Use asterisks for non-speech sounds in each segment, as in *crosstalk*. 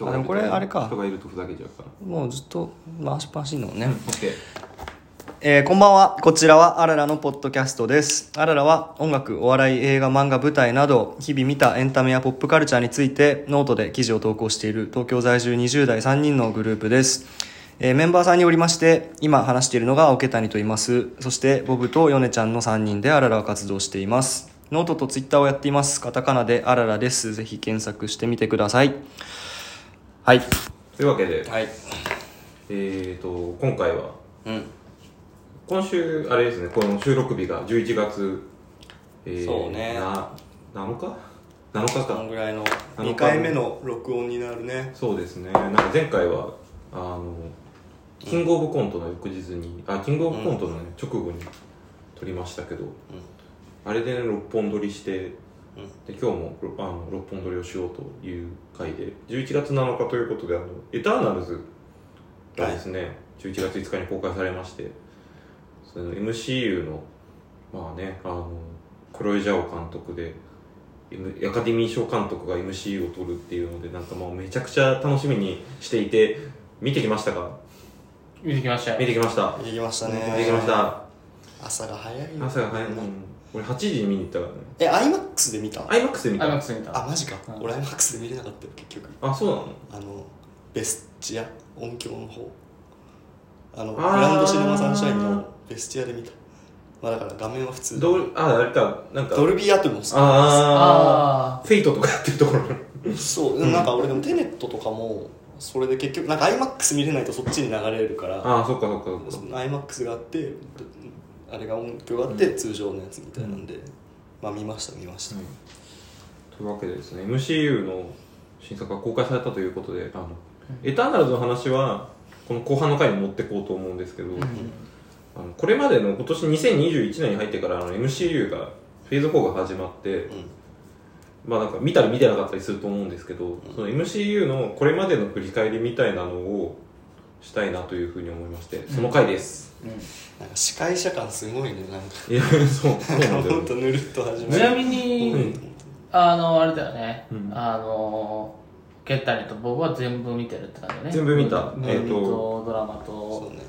人がいるこれあれか人がいるとふざけちゃうからもうずっと回しっぱなしのね、オッケーえーこんばんは。こちらはアララのポッドキャストです。アララは音楽、お笑い、映画、漫画、舞台など、日々見たエンタメやポップカルチャーについて、ノートで記事を投稿している東京在住20代3人のグループです。えーメンバーさんによりまして、今話しているのがオケタニと言います。そして、ボブとヨネちゃんの3人でアララを活動しています。ノートとツイッターをやっています。カタカナでアララです。ぜひ検索してみてください。はい。というわけで、はい。えー、と今回はうん。今週あれですねこの収録日が11月、えーそうねな7日 ?7 日こかのぐらいのあの2回目の録音になるね。そうですねなんか前回はあのキングオブコントの翌日にあキングオブコントの、ね直後に撮りましたけど、あれで、ね、6本撮りしてで今日もろあの6本撮りをしようという回で。11月7日ということであのエターナルズがですね、11月5日に公開されましてその MCU のまあねあのクロエ・ジャオ監督でアカデミー賞監督が MCU を撮るっていうのでなんかもうめちゃくちゃ楽しみにしていて見てきましたか？見てきました。よ見てきました。行きました見ね。てきました。朝が早い。よ朝が早い、うん、俺8時に見に行ったからね。え、IMAX で見た？ IMAX で見た IMAX 見た。あ、マジか。うん俺 IMAX で見れなかったよ、結局。あそうなの？あの、ベスチア、音響の方。あの、あー。グランドシネマサンシャインのベスチアで見た。まあだから画面は普通。どうああれかなんか。ドルビーアトモス。あああフェイトとかやってるところ。そう、なんか俺でもテネットとかも、それで結局、なんか IMAX 見れないとそっちに流れるから、ああそっかそっかそっか。IMAX があって、あれが音響があって、通常のやつみたいなんで、まあ見ました、見ました。というわけでですね MCU の新作が公開されたということであの、エターナルズの話はこの後半の回に持ってこうと思うんですけど、あのこれまでの今年2021年に入ってからあの MCU がフェーズ4が始まって、まあなんか見たり見てなかったりすると思うんですけど、その MCU のこれまでの振り返りみたいなのをしたいなというふうに思いましてその回です、なんか司会者感すごいね、なんか。いやそうそうなんだよほんとぬるっと始めちなみに、うんあのあれだよね、うん。あのケッタリと僕は全部見てるって感じだね。全部見た。ムービーえーとドラマそと、うね。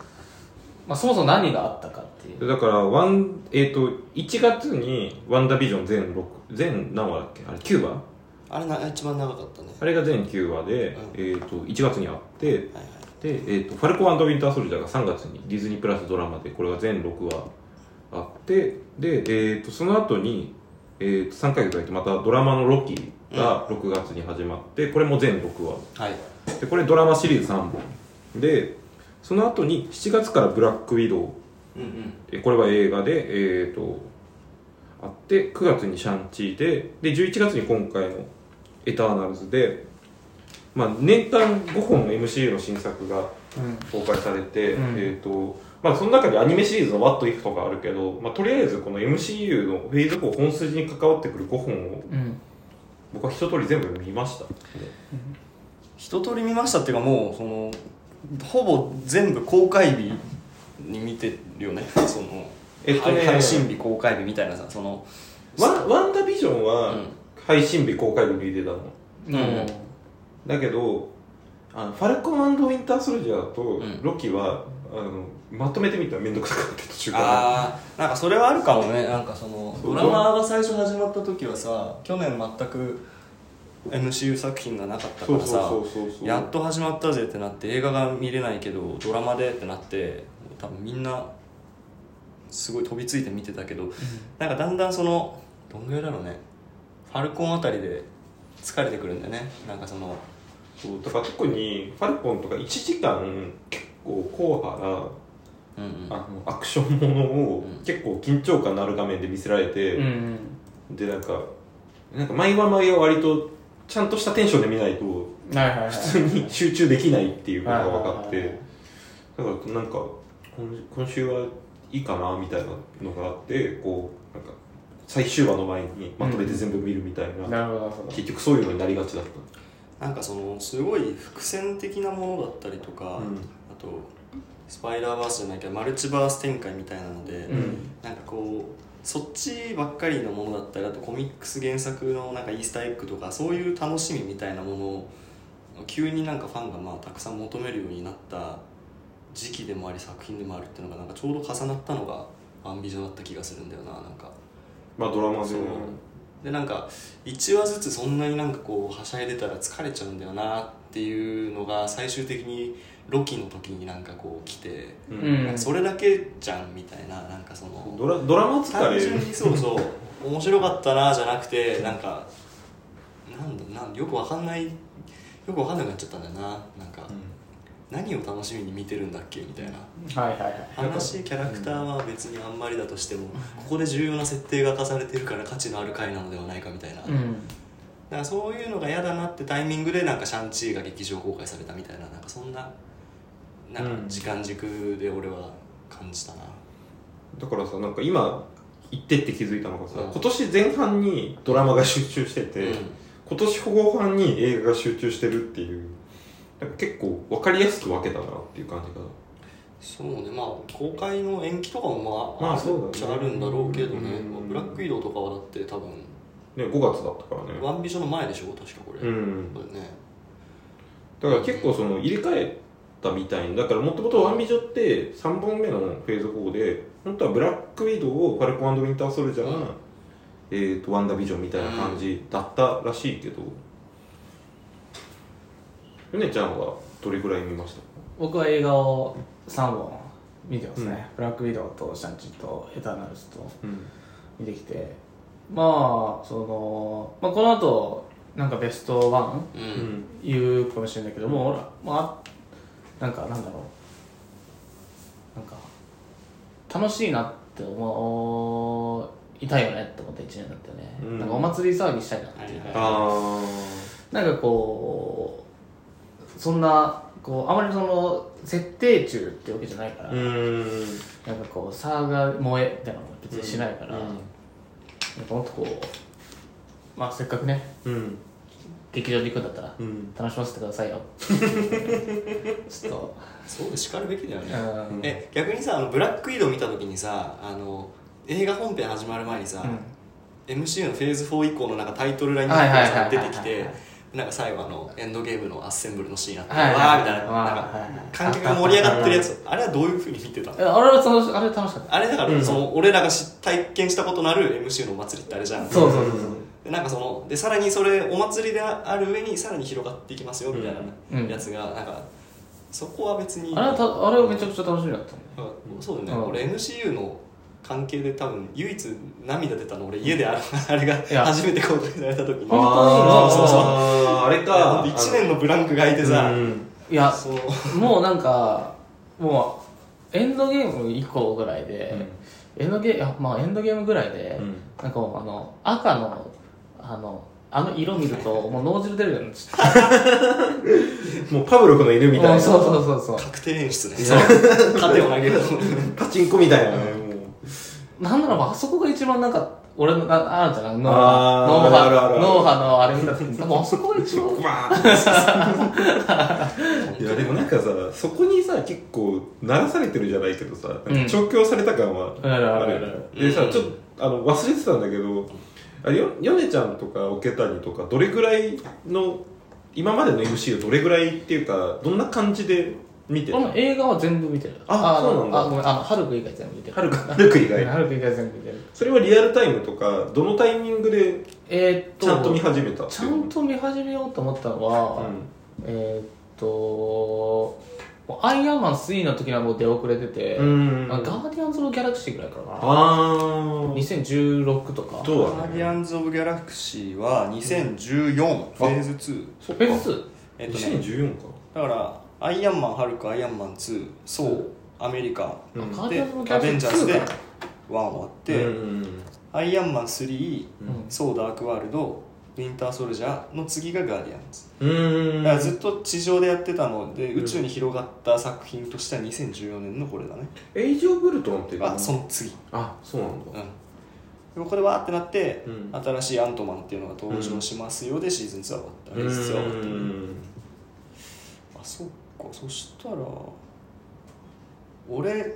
まあ、そもそも何があったかっていう。だからワン、えっと1月に「ワンダービジョン全6全何話だっけ？あれ9話あれな一番長かったね。あれが全9話で、うえっと1月にあってはいはい。で、えっとファルコンウィンターソルジャーが3月にディズニープラスドラマでこれが全6話あってで、えっとその後に、えっと3ヶ月空いてまたドラマの「ロキ」が6月に始まってこれも全6話はい。でこれドラマシリーズ3本でその後に7月から「ブラックウィドウ」うんうん。えこれは映画で、えー、とあって9月にシャンチーでで11月に今回の「エターナルズで」まあ、年間5本の MCU の新作が公開されて、うん。えーとまあ、その中でアニメシリーズの「What If」とかあるけど、まあ、とりあえずこの MCU のフェーズ4本筋に関わってくる5本をうん。僕は一通り全部見ました。一通り見ましたっていうかもうそのほぼ全部公開日に見てるよね。その、えっとね配信日公開日みたいなさそのワンワンダービジョンはうん。配信日公開日見てたの。うんだけどあのファルコンウィンターソルジャーとうん。ロキは、あのまとめてみたら面倒くさくなって途中から。ああなんかそれはあるかもね。なんかそのドラマが最初始まった時はさ去年全く MCU 作品がなかったからさそうそうそうそうそう。やっと始まったぜってなって映画が見れないけどドラマでってなって多分みんなすごい飛びついて見てたけど、なんかだんだんそのどんぐらいだろうね。ファルコンあたりで疲れてくるんだよね。なんかそのそうだから特にファルコンとか1時間結構硬派なうんうん。あのアクションものをうん。結構緊張感のある画面で見せられて、うんでなんかなんか毎話毎話割とちゃんとしたテンションで見ないと普通に集中できないっていうことが分かってだからなんか今今週はいいかなみたいなのがあってこうなんか最終話の前にまとめて全部見るみたいな、なるほどなるほど。結局そういうのになりがちだったなんかそのすごい伏線的なものだったりとか、うん。あとスパイダーバースじゃないけどマルチバース展開みたいなので、うん。なんかこうそっちばっかりのものだったりあとコミックス原作のなんかイースターエッグとかそういう楽しみみたいなもの急になんかファンがまあたくさん求めるようになった時期でもあり作品でもあるっていうのがなんかちょうど重なったのが「ワンビジョン」だった気がするんだよななんか。まあドラマででなんか1話ずつそんなになんかこうはしゃいでたら疲れちゃうんだよなっていうのが最終的にロキの時になんかこう来て、ううんそれだけじゃんみたいななんかそのドラドラマ疲れ？単純にそうそう面白かったなじゃなくてなんかなんだなんよくわかんないよくわかんなくなっちゃったんだよななんか、何を楽しみに見てるんだっけみたいな。はいはいはい。話キャラクターは別にあんまりだとしてもここで重要な設定が明かされてるから価値のある回なのではないかみたいな、だかうんらそういうのが嫌だなってタイミングでなんかシャンチーが劇場公開されたみたいななんかそんななんか時間軸で俺は感じたな、だからさなんか今言ってって気づいたのがさ、うん。今年前半にドラマが集中してて、うん。今年後半に映画が集中してるっていうなんか結構分かりやすく分けたなっていう感じがそうね。まあ公開の延期とかもまあ、まあそうだね。っちゃあるんだろうけどね、うんブラック移動とかはだって多分ね5月だったからね。ワンビジョンの前でしょ確かこれ、うん。ね。だから結構その入れ替えたみたいにだからもともとワンビジョって3本目のフェーズ4で本当はブラックウィドウファルコンウィンターソルジャー、うん。えー、とワンダービジョンみたいな感じだったらしいけど、ヨネちゃんはどれぐらい見ました？僕は映画を3本見てますね、ブラックウィドウとシャンチーとエターナルズとうん。見てきて。まあその、まあ、この後なんかベストワンうん。うん言うかもしれないけども、俺まあなんかなんだろう。なんか楽しいなって思いたいよねって思った1年だったよね、うん。なんかお祭り騒ぎしたいなっていう、はいはいあなんかこうそんなこうあまりその設定中ってわけじゃないから、あうん。なんかこう差が燃えみたいなのも別にしないから、うん。なんかもっとこうまあせっかくねうん。劇場に行くんだったらうん。楽しませてくださいよ。*laughs* ちょっと。そうでしかるべきだよね、うん。え逆にさあのブラック移動見た時にさあの映画本編始まる前にさ、MCU のフェーズ4以降のなんかタイトルラインがさ出てきてなんか最後あのエンドゲームのアッセンブルのシーンあって、はいはい。わーみたいな。なんかはいはい。観客が盛り上がってるやつ。あれはどういうふうに見てたの？えあれは楽しあれ楽しかった。あれだから、うん。その俺らが知体験したことのある MCU のお祭りってあれじゃん。そうそうそうそう。でなんかそのでさらにそれお祭りである上にさらに広がっていきますよみたいうん。なやつがなんかそこは別にあれはたあれはめちゃくちゃ楽しみだったねなんかそうだよね、うん。俺 MCU の関係で多分唯一涙出たの俺家である。あれが初めて公開された時に。本当にあそうそう。ああれか。1年のブランクが空いてさ、うん。いやもうなんかもうエンドゲーム以降ぐらいで、エンドゲーいやまあエンドゲームぐらいで、うん。なんかもうあの赤のあのあの色見るともう脳汁出るようになっちゃ *laughs* もうパブロフの犬みたいな。そうそうそうそう。確定演出ね。盾を投げるパチンコみたいななんならばあそこが一番なんか俺のなあるじゃない脳波脳波脳波のあれ見た時に多分あそこが一番。*laughs* バー。ン *laughs* いやでもなんかさそこにさ結構鳴らされてるじゃないけどさ調教された感はあるあるあるよでさうんちょっとあの忘れてたんだけどあれよヨネちゃんとかオケタニとかどれぐらいの今までの MC をどれぐらいっていうかどんな感じで見てる俺も映画は全部見てる。あのそうなんだ。あごめんあのハルク以外全部見てる。はるかはるか以外。ハルク以外全部見てる。それはリアルタイムとかどのタイミングでえーっとちゃんと見始めたちゃんと見始めようと思ったのは、えーっとアイアンマン3の時にはもう出遅れてて、うんガーディアンズ・オブ・ギャラクシーぐらいかな。あー。2016とかそうだねガーディアンズ・オブ・ギャラクシーは2014フェーズ2そっか。フェーズ2えっとね2014か。だからアイアンマンハルクアイアンマン2ソーアメリカ。うん。ガーディアベンジャーズで2 1か終わって、うんアイアンマン3、うん。ソーダークワールドウィンターソルジャーの次がガーディアンズ。うんだからずっと地上でやってたので宇宙に広がった作品としては2014年のこれだね、エイジ・オブ・ウルトンってあその次。あそうなんだ。うん。でもこれわーってなって、うん。新しいアントマンっていうのが登場しますよで、シーズン2は終わった。フェーズ2は終わったねあそっかそしたら俺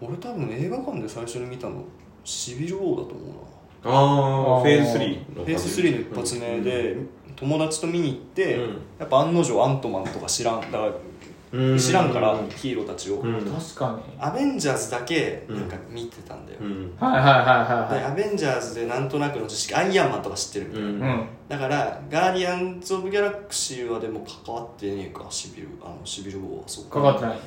俺多分映画館で最初に見たのシビル・ウォーだと思うあああー。フェーズ3のフェーズ3の一発目で、友達と見に行って、うん。やっぱ案の定アントマンとか知らん。だからうん知らんからヒーローたちを、うん。確かに。アベンジャーズだけなんか見てたんだよ、うん。はいはいはいではい。はアベンジャーズでなんとなくの知識アイアンマンとか知ってるみたいな、うん。いうん。だからガーディアンズ・オブ・ギャラクシーはでも関わってねえかシビルあのシビル・ウォーは。そうか。かってない。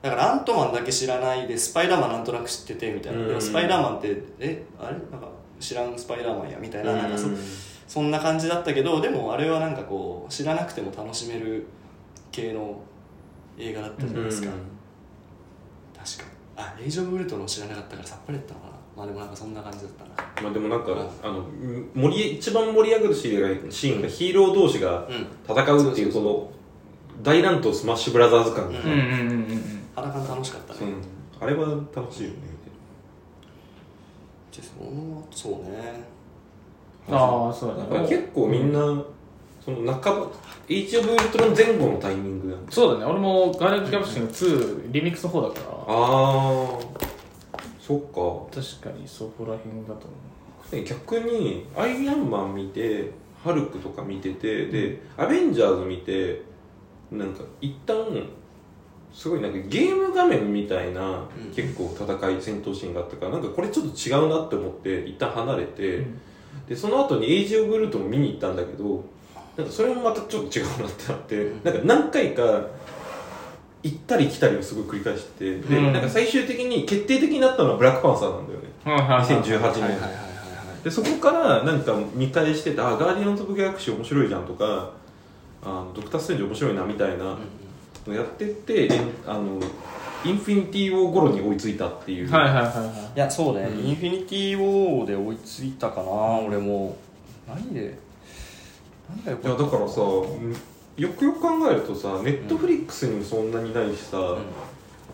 だからアントマンだけ知らないでスパイダーマンなんとなく知っててみたいな、うん。でもスパイダーマンってえあれ？なんか知らんスパイダーマンやみたいな,、なんかそそんな感じだったけどでもあれはなんかこう知らなくても楽しめる系の映画だったじゃないですか、確か。あエイジ・オブ・ウルトロン知らなかったからさっぱりだったのかな。まあでもなんかそんな感じだったな。まあでもなんかあの盛り一番盛り上がるシーンがシーンがヒーロー同士がうん。戦うっていうその大乱闘スマッシュブラザーズ感。が、うん。うんうんうんうん。裸感楽しかったね、う。んあれは楽しいよね。でそのそうね。ああそうだなんかね結構みんな、その半ば H オブウルトロン前後のタイミングそうだね。俺もガーデンズ・ギャラクシーの2リミックスの方だから。ああそっか。確かにそこら辺だと思ね逆にアイアンマン見てハルクとか見ててでアベンジャーズ見てなんか一旦すごいなんかゲーム画面みたいな、うん。結構戦い戦闘シーンがあったからなんかこれちょっと違うなって思って一旦離れて、うん。でその後にエイジ・オブ・ウルトも見に行ったんだけどなんかそれもまたちょっと違うなってなって、うん。なんか何回か行ったり来たりをすごい繰り返してて、でうん。なんか最終的に決定的になったのはブラックパンサーなんだよね。うはいはいはい2018年、はいはいはいはいでそこからなんか見返しててあガーディアンズ・オブ・ギャラクシー面白いじゃんとかあのドクター・ストレンジ面白いなみたいなのやってって、えあのインフィニティ・ウォー頃に追いついたっていう、はいはいはいはいい。やそうね、うん。インフィニティ・ウォーで追いついたかな、俺も。何でいやだからさよくよく考えるとさネットフリックスにもそんなにないしさ、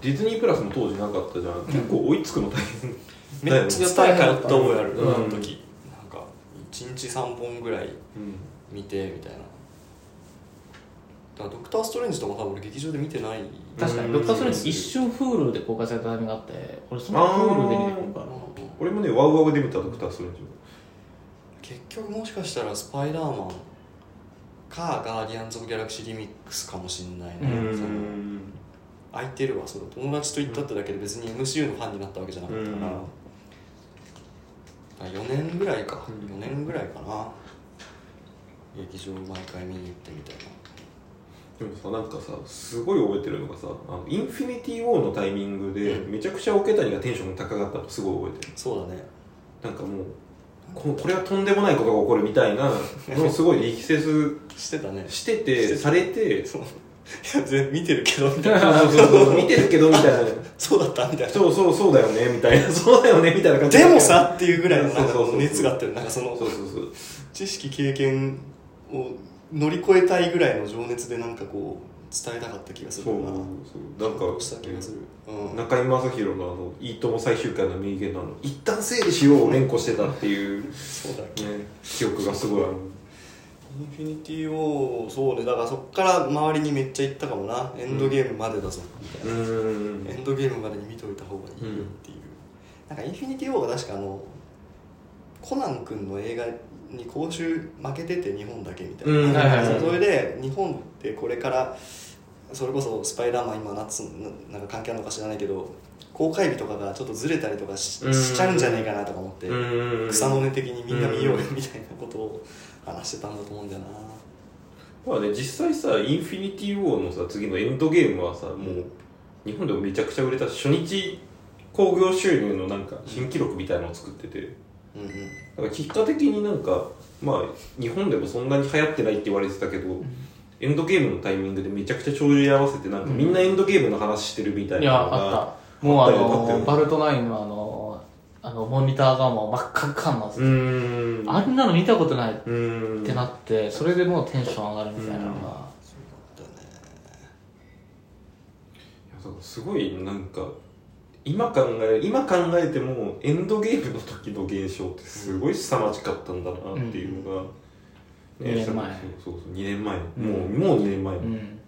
ディズニープラスも当時なかったじゃん、結構追いつくの大変。めっちゃ伝えたと思うやる、うん。あの時なんか1日3本ぐらいうん。見てみたいな。だからドクター・ストレンジとか多分俺劇場で見てない。確かに。ドクター・ストレンジ一瞬 Hulu で公開されたタイミングがあって俺その Hulu で見てくるか。ら俺もねワウワウで見たドクター・ストレンジ結局もしかしたらスパイダーマンかガーディアンズ・オブ・ギャラクシー・リミックスかもしんないね、空いてるわ。それ友達と行ったってだけで別に MCU のファンになったわけじゃなかったから、うん。あ4年ぐらいか、うん4年ぐらいかな。劇場毎回見に行ってみたいな。でもさなんかさすごい覚えてるのがさあのインフィニティ・ウォーのタイミングで、うん。めちゃくちゃオケ谷がテンションが高かったのすごい覚えてる。そうだね。なんかもうここれはとんでもないことが起こるみたいなのを *laughs* すごい力説してたね。しててされてそう。いや全然見てるけどみたいな。そうそうそう *laughs* 見てるけどみたいな。そうだったみたいな。そうそうそうだよねみたいな。そうだよねみたいな感じでもさっていうぐらいの熱があってるなんかそのそうそうそう。知識経験を乗り越えたいぐらいの情熱でなんかこう伝えたかった気がするそうなそう。なんかした気がする、うん、中居正広のあの「いいとも最終回」の名言のあの「一旦整理しよう」を連呼してたっていう、ね、そうだっけ。記憶がすごいある。インフィニティをそうね。だからそっから周りにめっちゃ行ったかもな。エンドゲームまでだぞ。みたいな、うん。エンドゲームまでに見といた方がいいよっていう、なんかインフィニティ・ウォーが確かあのコナン君の映画に講習負けてて日本だけみたいな、うん。はいはいはい。それで日本ってこれからそれこそスパイダーマン今夏ななんか関係あるのか知らないけど公開日とかがちょっとずれたりとかし,、ちゃうんじゃないかなとか思って、うん。草の根的にみんな見ようようん。みたいなことを話してたんだと思うんだよな。まあね実際さインフィニティ・ウォーのさ次のエンドゲームはさもう日本でもめちゃくちゃ売れたし初日興行収入のなんか新記録みたいなのを作ってて。うんうん。だから結果的になんかまあ日本でもそんなに流行ってないって言われてたけど、エンドゲームのタイミングでめちゃくちゃ帳尻合わせてなんかみんなエンドゲームの話してるみたいいやなのが、あったもうあのバルトナインのあのあのモニターがもう真っ赤っかになってうーん。あんなの見たことないっうーんてなってそれでもうテンション上がるみたいなのが。だねいやだからすごいなんか今考え今考えてもエンドゲームの時の現象ってすごい凄まじかったんだなっていうのが、うん二年前。そうそうそう2年前、うん。もうもう2年前、うん。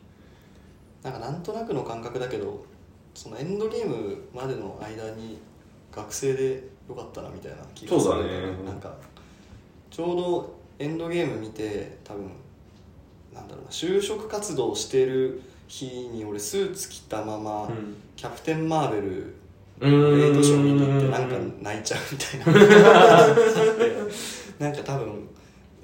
なんかなんとなくの感覚だけどそのエンドゲームまでの間に学生でよかったなみたいな気がする。そうだね。なんかちょうどエンドゲーム見て多分なんだろうな就職活動してる日に俺スーツ着たまま、うん。キャプテン・マーベルレイトショー見に行ってなんか泣いちゃうみたいな。*laughs* なんか多分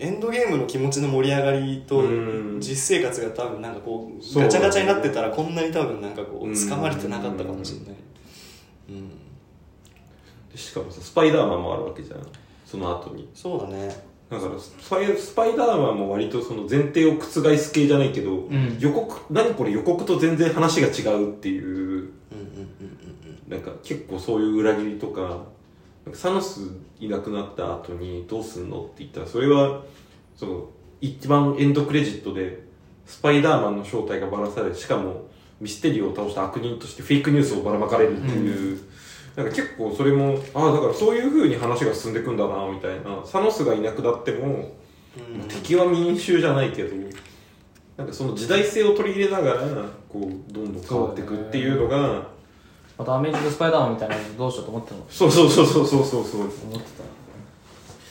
エンドゲームの気持ちの盛り上がりとうん。実生活が多分なんかこうガチャガチャになってたらこんなに多分なんかこううん。掴まれてなかったかもしれない。うん。でしかもさスパイダーマンもあるわけじゃん。その後に。そうだね。だからスパイスパイダーマンも割とその前提を覆す系じゃないけど、ん。予告何これ予告と全然話が違うっていう。うんうんうんうん。なんか結構そういう裏切りとかサノスいなくなった後にどうすんのって言ったらそれはその一番エンドクレジットでスパイダーマンの正体がばらされしかもミステリオを倒した悪人としてフェイクニュースをばらまかれるっていう、なんか結構それもああだからそういう風に話が進んでいくんだなみたいな。サノスがいなくなっても、うん。敵は民衆じゃないけどなんかその時代性を取り入れながらこうどんどん変わっていくっていうのがまたアメージングスパイダーマンみたいなのどうしようと思ってたの？そうそうそうそうそうそうそう。思って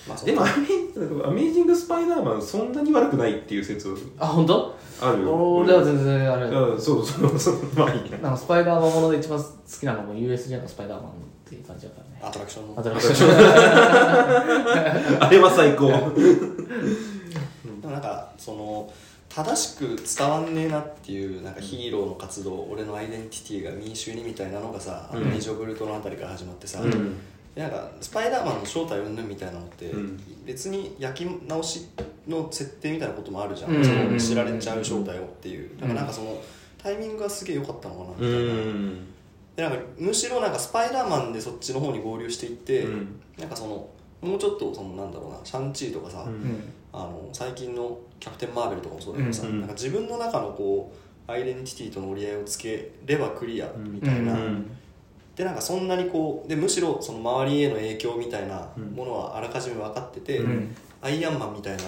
まあそうでもアメーアメージング・スパイダーマンそんなに悪くないっていう説たあ本当？あるよ。俺は全然あれ。うんそうそうそう。*laughs* まあいいや。なんかスパイダーマンもので一番好きなのも USJ のスパイダーマンっていう感じだからね。アトラクションの。アトラクション。*laughs* あれは最高。*laughs* でもなんかその正しく伝わんねえなっていうなんかヒーローの活動、俺のアイデンティティが民衆にみたいなのがさ、あのうん二条ブルトのあたりから始まってさ、うん。でなんかスパイダーマンの正体云々みたいなのって、うん。別に焼き直しの設定みたいなこともあるじゃん、うん。その知られちゃう正体をっていう。だからなんかそのタイミングがすげえ良かったのかなみうたいな、ん。でなんかむしろなんかスパイダーマンでそっちの方に合流していって、うん。なんかそのもうちょっとそのなんだろうなシャンチーとかさ、うんうんあの最近のキャプテン・マーベルとかもそうだけどさ、うんなんか自分の中のこうアイデンティティとの折り合いをつければクリアみたいな、うんでなんかそんなにこうでむしろその周りへの影響みたいなものはあらかじめ分かってて、うん。アイアンマンみたいな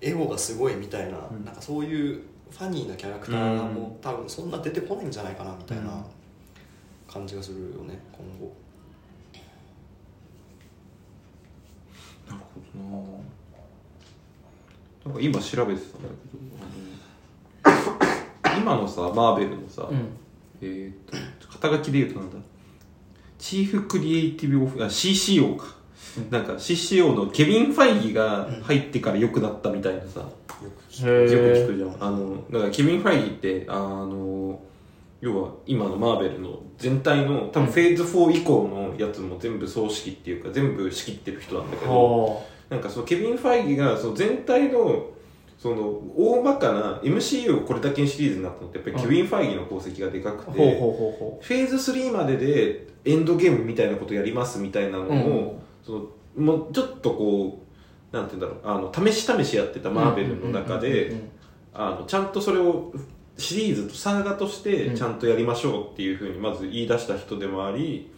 エゴがすごいみたいな,、うん。なんかそういうファニーなキャラクターがもう多分そんな出てこないんじゃないかなみたいな感じがするよね今後。なるほどななんか今調べてたんだけど。あの今のさマーベルのさ、うん。えー、と肩書きで言うとなんだ。チーフクリエイティブオフあ CCO か、なんか CCO のケビン・ファイギーが入ってから良くなったみたいなさ、よく聞へよく聞ーくじゃん。あのだからケビン・ファイギーってあの要は今のマーベルの全体の多分フェーズ4以降のやつも全部総指揮っていうか全部仕切ってる人なんだけど。ほなんかそのケビン・ファイギーがその全体のその大まかな MCU をこれだけにシリーズになったのってやっぱりケビン・ファイギーの功績がでかくて、フェーズ3まででエンドゲームみたいなことやりますみたいなのを、そのもうちょっとこうなんて言うんだろうあの試し試しやってたうマーベルの中でちゃんとそれをシリーズとサーガとしてちゃんとやりましょうっていうふうにまず言い出した人でもあり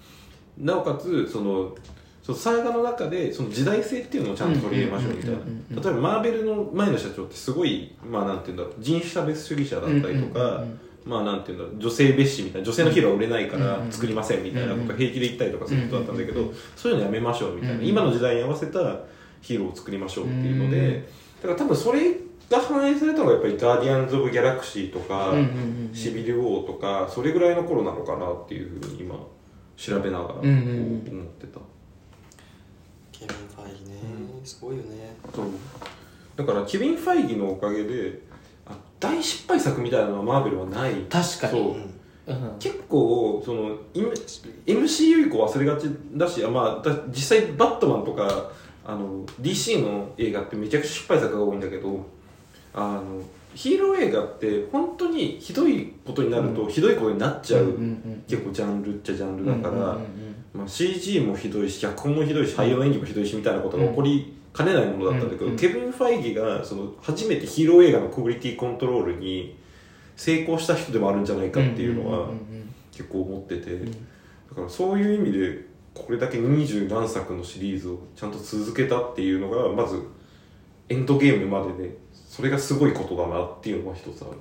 なおかつそのそのサーガの中でその時代性っていうのをちゃんと取り入れましょうみたいな。例えばマーベルの前の社長ってすごいまあなんて言うんだろう人種差別主義者だったりとか、まあなんていうんだろう女性蔑視みたいな女性のヒーローは売れないからうん作りませんみたいなことを平気で言ったりとかする人だったんだけどそういうのやめましょうみたいな。うん今の時代に合わせたヒーローを作りましょうっていうのうんでだから多分それが反映されたのがやっぱりガーディアンズ・オブ・ギャラクシーとかシビル・ウォーとかそれぐらいの頃なのかなっていうふうに今調べながら思ってたケビン・ファイギね、すごいよね。そう。だからケビン・ファイギのおかげであ大失敗作みたいなのはマーベルはない。確かに。そう。うん。うん結構その MCU 以降忘れがちだしあまあだ実際バットマンとかあの DC の映画ってめちゃくちゃ失敗作が多いんだけどあのヒーロー映画って本当にひどいことになるとひどいことになっちゃう、うんうんうん。結構ジャンルっちゃジャンルだから、うんうんうんまあ、CG もひどいし脚本もひどいし俳優の演技もひどいしみたいなことが起こりかねないものだったんだけど、うんケビン・ファイギがその初めてヒーロー映画のクオリティコントロールに成功した人でもあるんじゃないかっていうのは、結構思ってて、だからそういう意味でこれだけ二十何作のシリーズをちゃんと続けたっていうのがまずエンドゲームまででそれがすごいことだなっていうのが一つある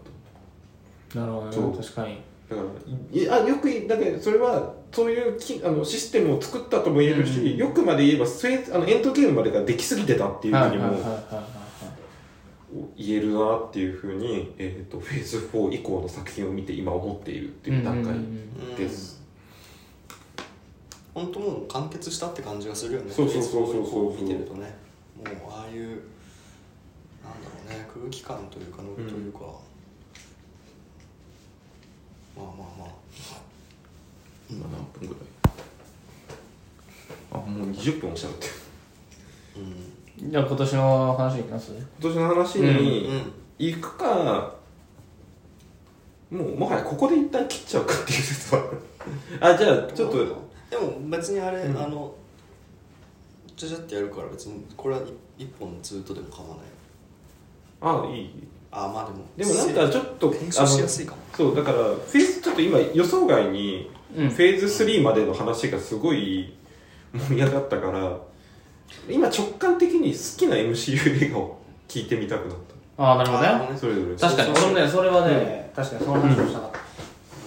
となるほどね。確かに。だからいあよくいだけどそれはそういうきあのシステムを作ったとも言えるし、うんよくまで言えばあのエンドゲームまでができすぎてたっていうふうにも言えるなっていうふうに、えー、とフェーズ4以降の作品を見て今思っているっていう段階うんです、本当もう完結したって感じがするよね。そうそうそうそうそう。こ見てるとねもうああいうなんだろうね空気感というかノリというか、まあまあまあ今何分ぐらい？あもう20分おっしゃってる。うん。じゃあ今年の話いきます？今年の話うん。に行くか、もうもはやここで一旦切っちゃうかっていう説はあ *laughs* じゃあちょっと。でも別にあれ、うん。あのちゃちゃってやるから別にこれは一一本ずっとでも構わない。あいいあまあでもでもなんかちょっと編集しやすいかも。そうだからフェーズちょっと今予想外にうん。フェーズ3までの話がすごい盛り上がったから今直感的に好きな MCU 映画を聞いてみたくなっああなるほどね。それぞれ。確かに。俺もねそれはね、確かにその話をしたかっ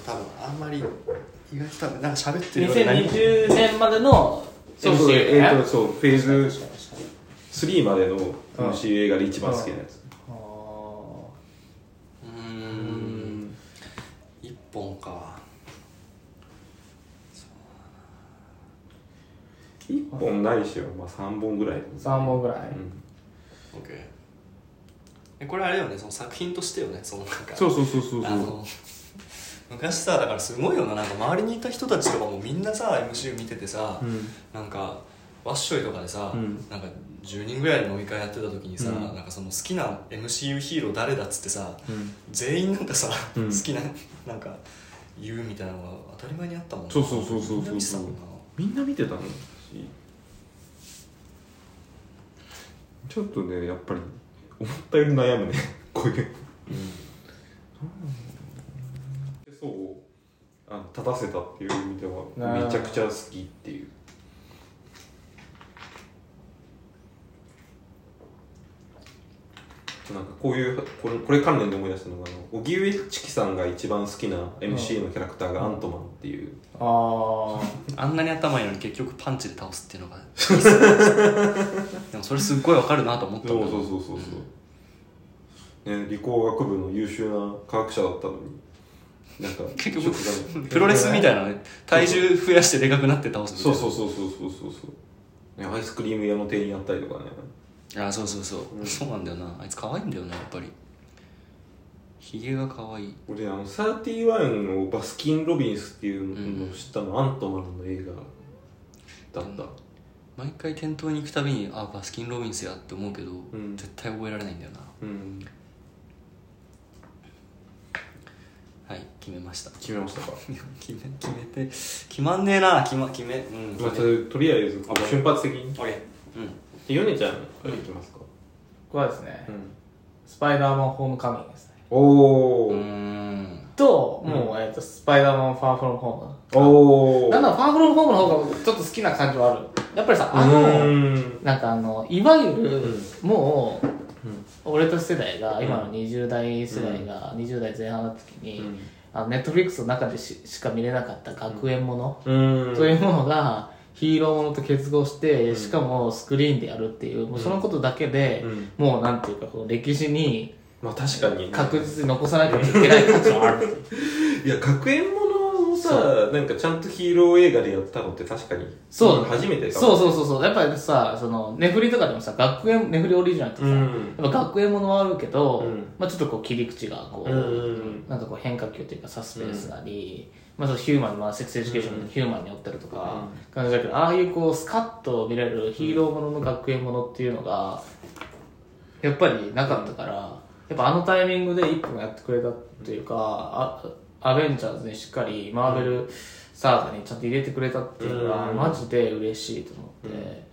た、多分あんまり意外と多分なんか喋ってるようで何も2020年までのそうそう MCU えね。ーとそうフェーズ確かに確かに。3までの MCU 映画で一番好きなやつあうーん一本か。1本ないしはまあ3本ぐらい。ー3本ぐらい、うん。オッケーえこれあれよね。その作品としてよね。そのなんか。そうそうそうそうそう。あの昔さだからすごいよな。なんか周りにいた人たちとかもみんなさ MCU 見ててさ、うん。なんかワッショイとかでさ、うん。なんか10人ぐらいで飲み会やってた時にさ、うん。なんかその好きな MCU ヒーロー誰だっつってさうん。全員なんかさ、うん。好きななんか言うみたいなのが当たり前にあったもんな。そうそうそうそうみんな見てたもんな。みんな見てたのし。ちょっとねやっぱり思ったより悩むね *laughs* こういうそう。あの立たせたっていう意味ではめちゃくちゃ好きっていうなんかこういうこれこれ関連で思い出したのがあの荻上チキさんが一番好きな MC のキャラクターがアントマンっていう、あ *laughs* あんなに頭いいのに結局パンチで倒すっていうのが *laughs* でもそれすっごいわかるなと思ったそうそうそうそうそう、ね、理工学部の優秀な科学者だったのに。なんか *laughs* 結局プロレスみたいなね。体重増やしてでかくなって倒すみたそいうな。そうそうそうそうそうそう。ねアイスクリーム屋の店員やったりとかねあそうそうそう、うん。そうなんだよな。あいつ可愛いんだよなやっぱり。ひげが可愛い。俺あの31のバスキン・ロビンスっていうのを知ったの、アントマンの映画だった、毎回店頭に行くたびにあバスキン・ロビンスやって思うけど、ん。絶対覚えられないんだよな。うん。はい決めました。決めましたか、*laughs* 決め決めて決まんねえな決,、ま、決めうんまとりあえず瞬発的に。オッケー。うん。でヨネちゃんいきますか、これはですね、うん。スパイダーマンホームカミングですね。おと、もう、えっとスパイダーマンファーフロムホーおー。ムなんだファーフロムホームの方がちょっと好きな感じはある。やっぱりさあうのなんかあのいわゆる、うん。もううん。俺たち世代が、うん。今の20代世代が、20代前半の時に、うん。あのネットフリックスの中でししか見れなかった学園もの、うん。そういうものがヒーローものと結合して、しかもスクリーンでやるっていう、もうそのことだけで、うん。もうなんていうかこう歴史にまあ確かにね。確実に残さなきゃいけない価値はある。*laughs* いや学園ものをさなんかちゃんとヒーロー映画でやったのって確かに。そう。初めてかそうそうそうそう。やっぱりさそのネフリとかでもさ学園ネフリオリジナルってさ、うん。やっぱ学園ものはあるけど、うん。まあ、ちょっとこう切り口がこう、うんうん。なんかこう変化球というかサスペンスなり、まあ、そのヒューマン、まあ、セックスエデュケーションのヒューマンに寄ってるとか感じだけど、ああいうこうスカッと見れるヒーローものの学園ものっていうのがやっぱりなかったからやっぱあのタイミングで一本やってくれたっていうかあアベンジャーズにしっかりマーベルサーガにちゃんと入れてくれたっていうのがうん。マジで嬉しいと思って、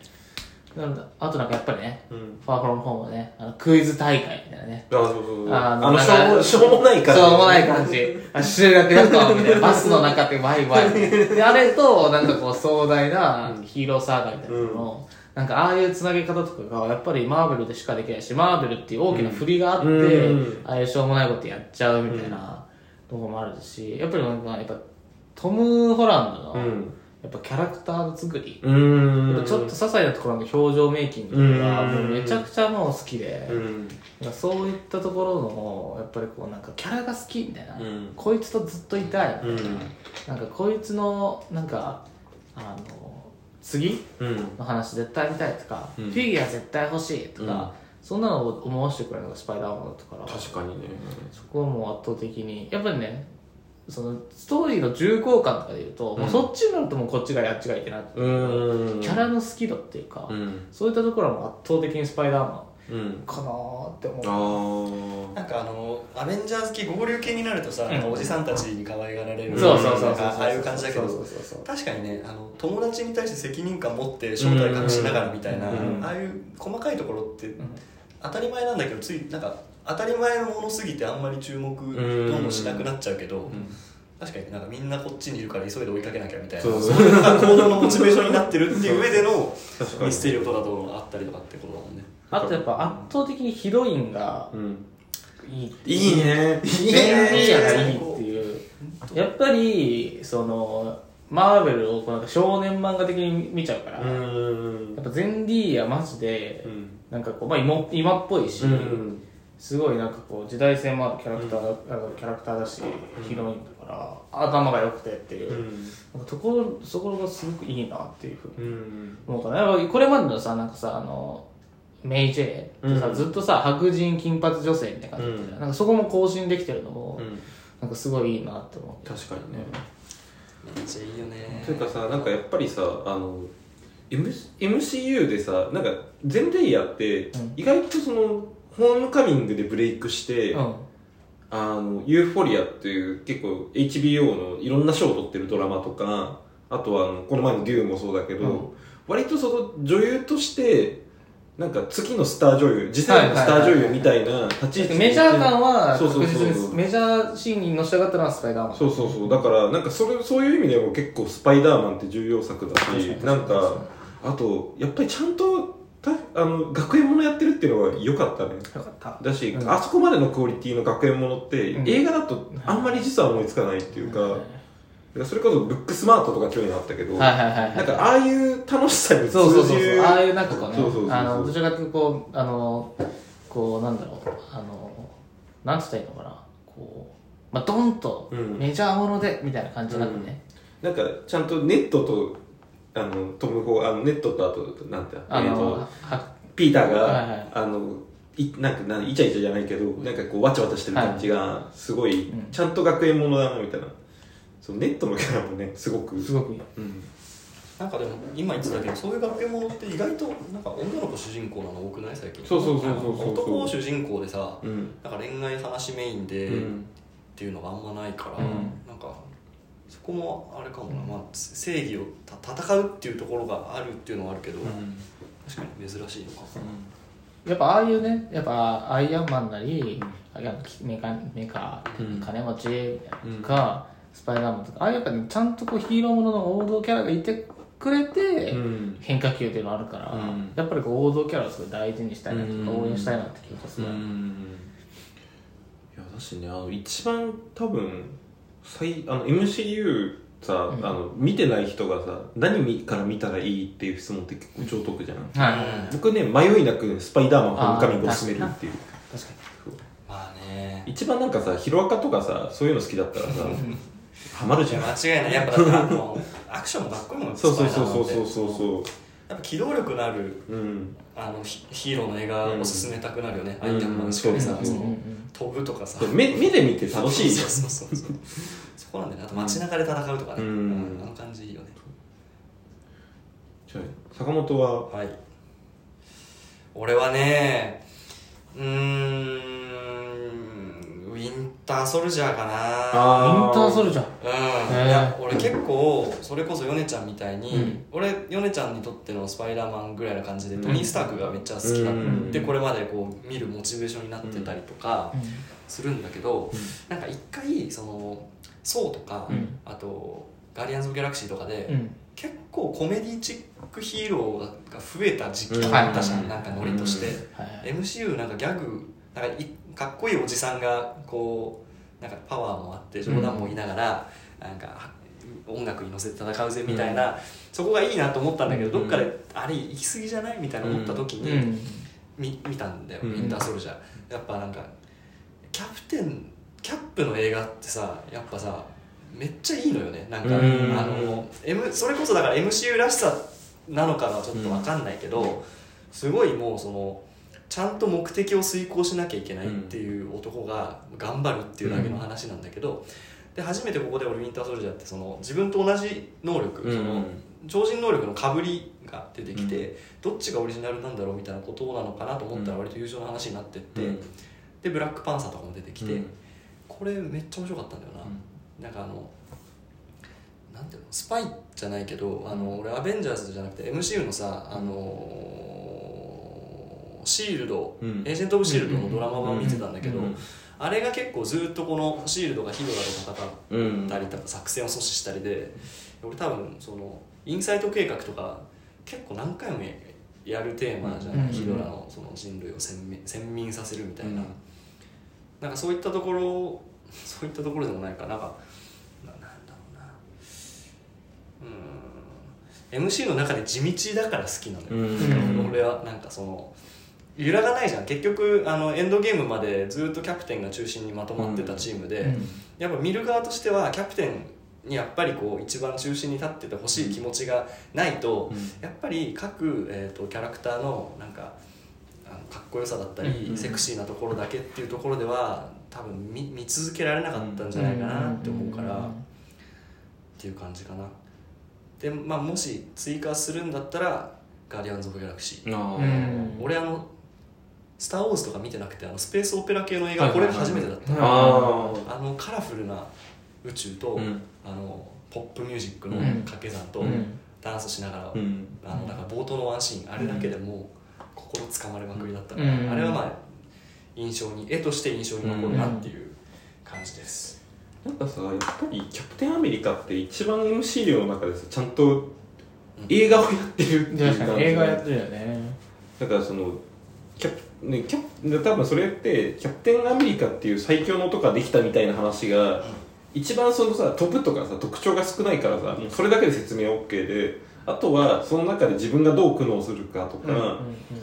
なんだあとなんかやっぱりね、うん。ファーフロムホームはねあのクイズ大会みたいなね。あそうそうそう。あのしょうもしょうもない感じ。しょうもない感じ。あ修学旅行みたいな。*laughs* バスの中でワイワイ。で、あれと、なんかこう壮大なヒーローサーガみたいなのの、なんかああいう繋げ方とかが、やっぱりマーベルでしかできないし、マーベルっていう大きな振りがあって、うん。ああいうしょうもないことやっちゃうみたいなところもあるしやっぱりなんかやっぱトム・ホランドの、うんやっぱキャラクター作り、うーん。やっぱちょっと些細なところの表情メイキングとかがうん。もうめちゃくちゃもう好きで、うそういったところのやっぱりこうなんかキャラが好きみたいな、うん。こいつとずっといたい。みたいな、うん。なんかこいつのなんかあの次うん。の話絶対見たいとか、うん。フィギュア絶対欲しいとか、うん。そんなのを思わせてくれるのがスパイダーマンだったから。確かにね。そこはもう圧倒的に。やっぱりねそのストーリーの重厚感とかでいうと、もうそっちになるともうこっちがやっちがいけない、キャラの好き度っていうか、うん。そういったところはもう圧倒的にスパイダーマうん。ンかなーって思う。あなんかあのアベンジャーズ系合流系になるとさ、なんかおじさんたちに可愛がられる、そうそうそうそうなんかああいう感じだけどそうそうそうそう。確かにねあの友達に対して責任感持って正体隠しながらみたいな、うん。ああいう細かいところって当たり前なんだけどついなんか当たり前のものすぎてあんまり注目どんどんしなくなっちゃうけど、確かになんかみんなこっちにいるから急いで追いかけなきゃみたいな。そう。いうのが行動のモチベーションになってるっていう上でのミステリーとかとあったりとかってことだもんね。あとやっぱ圧倒的にヒロインがうん。いいっていいね。いい全員がいいね。っていうやっぱりそのマーベルをこうなんか少年漫画的に見ちゃうから、やっぱゼンディーヤマジで、うん。なんかこう、まあ、今今っぽいし、うんすごいなんかこう時代性もあるキャラクターだ、あのキャラクターだし、ヒロインだから頭が良くてっていう、うん。なんかところそこがすごくいいなっていうふうにうん思うかなやっぱこれまでのさなんかさあのメイ・ジェイってさ、うん。ずっとさ白人金髪女性みたいな感じだったじゃん。なんかそこも更新できてるのも、うん。なんかすごいいいなって思う確かにね。めっちゃいいよねというかさなんかやっぱりさあの M MCU でさなんかゼンデイヤってうん。意外とそのホームカミングでブレイクして、うん。あのユーフォリアっていう結構 HBO のいろんな賞を取ってるドラマとかあとはあのこの前のデューもそうだけど、うん。割とその女優としてなんか次のスター女優次世代のスター女優みたいな立ち位置メジャー感はそうそうそう確実にメジャーシーンにのし上がったのはスパイダーマン。そうそうそう。だからなんかそれそういう意味でも結構スパイダーマンって重要作だしなんかあとやっぱりちゃんとたあの学園ものやってるっていうのは良かったね。よかった。だし、うん。あそこまでのクオリティの学園ものって、うん。映画だとあんまり実は思いつかないっていうか、それこそブックスマートとか去年あったけど、はいはいはいなんかああいう楽しさに通じるそうそうそうそう。ああいうなんかこうね。そうそうそうそう。あのどちらかというとこうあのこうなんだろう。あのなんつったらいいのかな。こうまあドンとうん。メジャーものでみたいな感じじゃなくね、なんかちゃんとネットとあのトム・ホーあのネットとあとなんてあの、ピーターが、はいはい。あのいなんかなんイチャイチャじゃないけどなんかこうわちゃわちゃしてる感じがすごい、うん。ちゃんと学園ものだなみたいな。そうネットのキャラもねすごく。すごくいい。うん。なんかでも今言ってたけどそういう学園ものって意外となんか女の子主人公なの多くない？最近。そうそうそうそうそう男主人公でさうん。なんか恋愛話メインで、っうん。ていうのがあんまないから、うん。なんかそこもあれかもな、まあ、正義をた戦うっていうところがあるっていうのはあるけど、確かに珍しいのか、やっぱああいうねやっぱアイアンマンなり、あいやメカメカ、うん。金持ちみたいなとか、スパイダーマンとかああいうやっぱ、ね、ちゃんとこうヒーローものの王道キャラがいてくれて、うん。変化球っていうのがあるから、うん。やっぱりこう王道キャラをすごい大事にしたいなとか、うん。応援したいなって気がする、いやだしねあの一番多分最あの MCU さ、うん。あの見てない人がさ何から見たらいいっていう質問って結構超得じゃん、はいはいはい。僕ね迷いなくスパイダーマンホームカミングを勧めるっていう。確かそう。まあね。一番なんかさヒロアカとかさそういうの好きだったらさハマるじゃん。間違いない。やっぱだってあのアクションもかっこいいもん *laughs* そうそうそうそうそうそうやっぱ機動力のあるうん。あのヒヒーローの映画を進めたくなるよね、うん。アイアンマンしかりさ、うんその飛ぶとかさ。そう目目で見て楽しいじゃん。そうそうそうそう。そこなんだよね。あと街中で戦うとかね、うん。あの感じいいよね。じゃあ坂本は？はい。俺はねうーんターソルジャーかな。ウィンターソルジャー。うん、いや俺結構それこそヨネちゃんみたいに、うん。俺ヨネちゃんにとってのスパイダーマンぐらいな感じでトニー・スタークがめっちゃ好きな、うんでこれまでこう見るモチベーションになってたりとかするんだけど、なんか一回その「ソー」とか、うんあと「ガーディアンズ・オブ・ギャラクシー」とかで、うん。結構コメディチックヒーローが増えた時期あったじゃん、うんなんかノリとして、はい。はい MCU なんかギャグなんかいかっこいいおじさんがこうなんかパワーもあって冗談も言いながら、なんか音楽に乗せて戦うぜみたいな、そこがいいなと思ったんだけど、どっかであれ行き過ぎじゃないみたいな思った時に、うん。み見たんだよ、うん。ウィンターソルジャー。やっぱなんかキャプテンキャップの映画ってさやっぱさめっちゃいいのよね。なんか、うん。あの、M、それこそだから MCU らしさなのかはちょっと分かんないけど、すごいもうそのちゃんと目的を遂行しなきゃいけないっていう男が頑張るっていうだけの話なんだけど、で初めてここで俺ウィンターソルジャーってその自分と同じ能力、うん。その超人能力のかぶりが出てきて、どっちがオリジナルなんだろうみたいなことなのかなと思ったら割と友情の話になってって、うん。でブラックパンサーとかも出てきて、うん。これめっちゃ面白かったんだよな、なんかあのなんていうのスパイじゃないけどあの俺アベンジャーズじゃなくて MCU のさあのシールド、うん。エージェント・オブ・シールドのドラマ版を見てたんだけど、うんあれが結構ずっとこのシールドがヒドラと戦うんったりとか作戦を阻止したりで俺多分そのインサイト計画とか結構何回もやるテーマじゃない、うんヒドラのその人類を先民させるみたいな、うん。なんかそういったところそういったところでもないか。なんかななんだろうな。うん。MC の中で地道だから好きなのよ、うん。俺はなんかその揺らがないじゃん。結局あのエンドゲームまでずっとキャプテンが中心にまとまってたチームで、うん。やっぱ見る側としてはキャプテンにやっぱりこう一番中心に立っててほしい気持ちがないと、やっぱり各、えー、とキャラクターのなんかあのかっこよさだったり、うん。セクシーなところだけっていうところでは多分見見続けられなかったんじゃないかなって思うから、っていう感じかな。で、まあ、もし追加するんだったら「ガーディアンズ・オブ・ギャラクシー」あー。うん。俺あの「スター・ウォーズ」とか見てなくてあのスペースオペラ系の映画これ初めてだった、ああのカラフルな宇宙と、うん。あのポップミュージックのうん。掛け算と、うん。ダンスしながら、うん。あのなんか冒頭のワンシーンあれだけでもう心つかまれまくりだったから、うん。あれはまあ印象に絵として印象に残るなっていう感じです、なんかさやっぱりキャプテンアメリカって一番 MC 量の中でさちゃんと映画をやってるっていう確かに映画やってるよね。だからそのキャプねキャプ多分それってキャプテンアメリカっていう最強の男ができたみたいな話が、一番そのさ飛ぶとかさ特徴が少ないからさ、それだけで説明 OK であとはその中で自分がどう苦悩するかとか、うん。うん。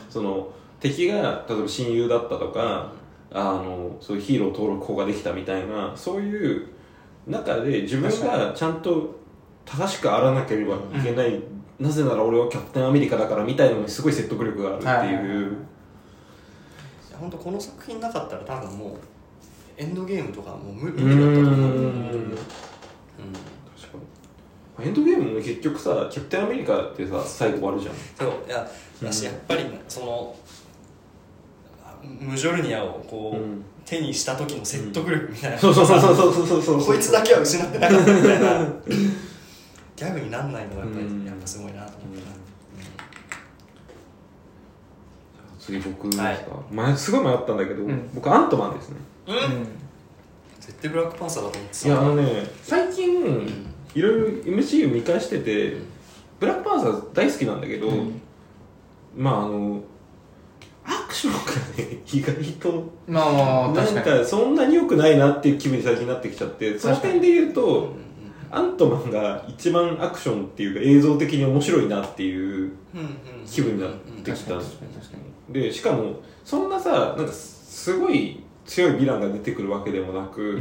その敵が例えば親友だったとか、あのそういうヒーロー登録法ができたみたいなそういう中で自分がちゃんと正しくあらなければいけない、なぜなら俺はキャプテンアメリカだからみたいなのにすごい説得力があるっていう、はいはいはい本当この作品なかったら多分もうエンドゲームとかもう無理だったと思う、んうん。確かに。エンドゲームも結局さキャプテンアメリカってさ最後終わるじゃんそういやだしやっぱりそのムジョルニアをこう、うん手に。した時の説得力みたいな、そうそうそうそうそうそうそうこいつだけは失ってなかったみたいなギャグに。なんないのがやっぱり、うんやっぱすごいなと思ったな、次僕ですか、はい。前すごい迷ったんだけど、うん。僕アントマンですね。うん。絶対ブラックパンサーだと思ってた。いやあのね最近いろいろ MCU 見返してて、ブラックパンサー大好きなんだけど、うん。まああのアクションがね意外とまあまあなん確かに。かそんなに良くないなっていう気分に最近なってきちゃってその点で言うとアントマンが一番アクションっていうか映像的に面白いなっていう気分になってきた確かに確かに確かにでしかもそんなさなんかすごい強いヴィランが出てくるわけでもなく、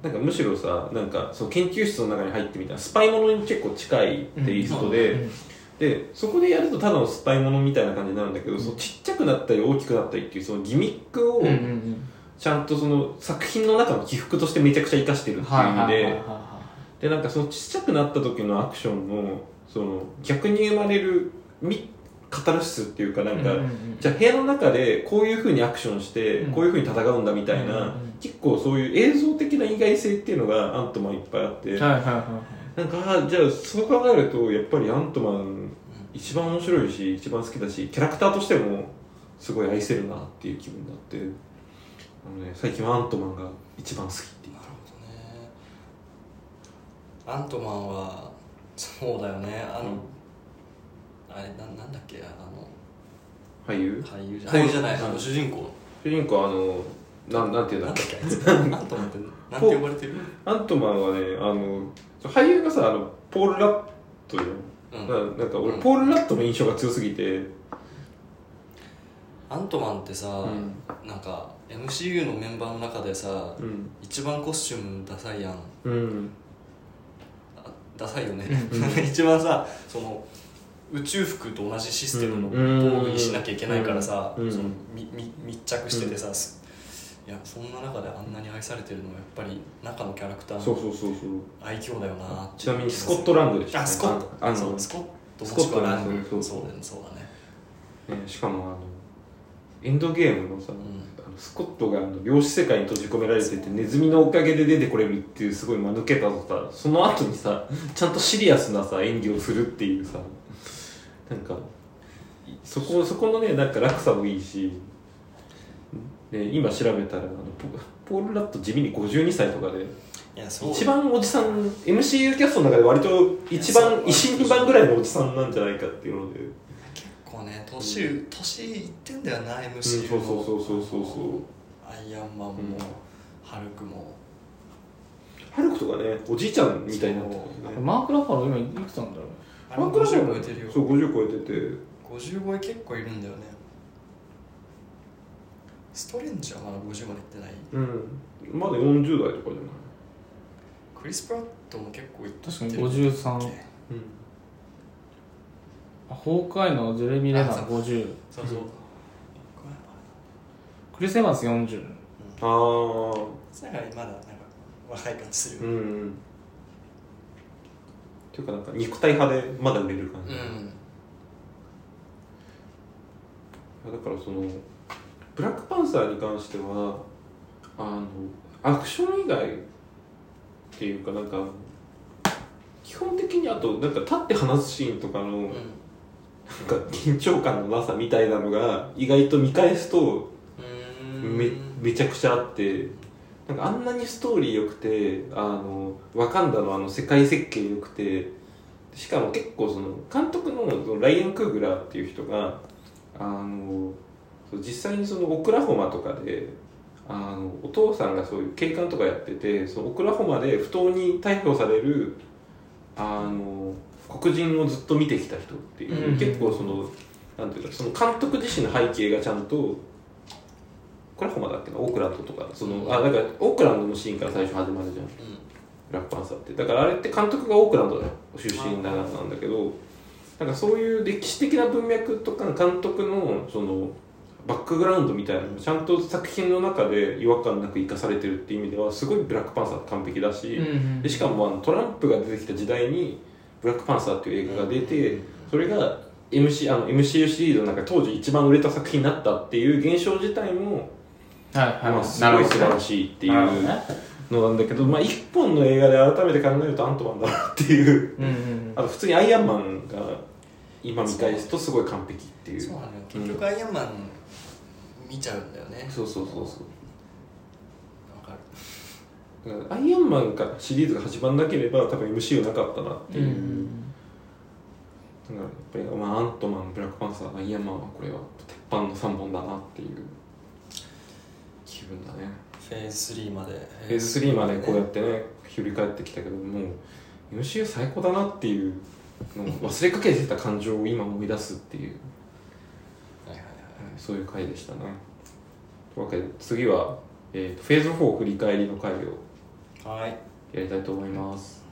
なんかむしろさなんかその研究室の中に入ってみたいなスパイものに結構近いテイストで、うんうんでそこでやるとただのスパイものみたいな感じになるんだけど、そのちっちゃくなったり大きくなったりっていうそのギミックをちゃんとその作品の中の起伏としてめちゃくちゃ活かしてるっていう意味ででなんかそのちっちゃくなった時のアクションのその逆に生まれるみカタルシスっていうかなんか、じゃあ部屋の中でこういうふうにアクションして、うん。こういうふうに戦うんだみたいな、結構そういう映像的な意外性っていうのがアントマンいっぱいあって、なんかじゃあそう考えるとやっぱりアントマン一番面白いし一番好きだしキャラクターとしてもすごい愛せるなっていう気分になってあの、ね、最近はアントマンが一番好きっていうアントマンはそうだよね。あの、あれななんだっけ？あの俳優？俳優じゃ俳優。じゃないあうん。の主人公。主人公はあのなんなんていうんだ？っけなんだっけ？あいつアントマンって *laughs* なんて呼ばれてる？アントマンはねあの俳優がさあのポール・ラットよ、うん。ななんか俺、うん。ポール・ラットの印象が強すぎて。アントマンってさ、ん。なんか MCU のメンバーの中でさ、うん。一番コスチュームダサいやん。うん。あダサいよね、*laughs* 一番さその宇宙服と同じシステムのうん。防具にしなきゃいけないからさ、うん。その密着しててさ、すいやそんな中であんなに愛されてるのはやっぱり中のキャラクターのそうそうそうそう。愛嬌だよなちなみにスコットランドでしたね。あスコットああのそうスコットスコットラングそうそうそう。だねそうだね。ねしかもあのエンドゲームのさ、ん。あのスコットがあの量子世界に閉じ込められててネズミのおかげで出てこれるっていうすごい間抜けたとさその後にさちゃんとシリアスなさ演技をするっていうさなんかそこそこのねなんか落差もいいしで今調べたらあのポポール・ラット地味に52歳とかでいやそう。一番おじさん MCU キャストの中で割と一番一人番ぐらいのおじさんなんじゃないかっていうので、ね年年いってんだよな MCU そうのそうそうそうそうそうアイアンマンも、うんハルクも。ハルクとかねおじいちゃんみたいになってるよね。マーク・ラファロー今いくつなんだろうあれも50超えてるよ。そう50超えてて。50超え結構いるんだよね。ストレンジはまだ50までいってない？うん。まだ40代とかじゃない？クリス・プラットも結構いって確かにる53うん。あホークアイのジェレミー・レナーあそう。50そうそう、クリス・エヴァンス40ああさがまだなんか若い感じするうよ、ん。っていうかなんか肉体派でまだ売れる感じ、うん。だからそのブラックパンサーに関してはあのアクション以外っていうかなんか基本的にあとなんか立って話すシーンとかの、うんなんか緊張感のなさみたいなのが意外と見返すとうん。めめちゃくちゃあってなんかあんなにストーリー良くてあのワカンダのあの世界設計良くてしかも結構その監督のそのライアン・クーグラーっていう人があの実際にそのオクラホマとかであのお父さんがそういう警官とかやっててそのオクラホマで不当に逮捕されるあの黒人をずっと見てきた人っていう、うん。結構そのなんていうかその監督自身の背景がちゃんとオクラホマだっけなオークランドとかそのあだからオークランドのシーンから最初始まるじゃん。ブラックパンサーって。だからあれって監督がオークランドの出身だなんだけどなんかそういう歴史的な文脈とか監督のそのバックグラウンドみたいなのがちゃんと作品の中で違和感なく生かされてるっていう意味ではすごいブラックパンサー完璧だし、うん。でしかもあのトランプが出てきた時代にブラックパンサーっていう映画が出てそれが MC あの MCU シリーズの中で当時一番売れた作品になったっていう現象自体も、はいはい、まあ、すごい素晴らしいっていうのなんだけど、まあ、一本の映画で改めて考えるとアントマンだなっていう。うんうんうん。あと普通にアイアンマンが今見返すとすごい完璧っていう。そうなのよ結局アイアンマン見ちゃうんだよねそうそうそうそうわかアイアンマンからシリーズが始まんなければ多分 MCU なかったなっていう、だからやっぱり、まあ、アントマンブラックパンサーアイアンマンはこれは鉄板の3本だなっていう。気分だね。フェーズ3まで。フェーズ3までこうやってね振り返ってきたけどもう MCU 最高だなっていうのを忘れかけてた感情を今思い出すっていう。はいはいはい。そういう回でしたね。というわけで次は、えーとフェーズ4振り返りの回をはい。やりたいと思います。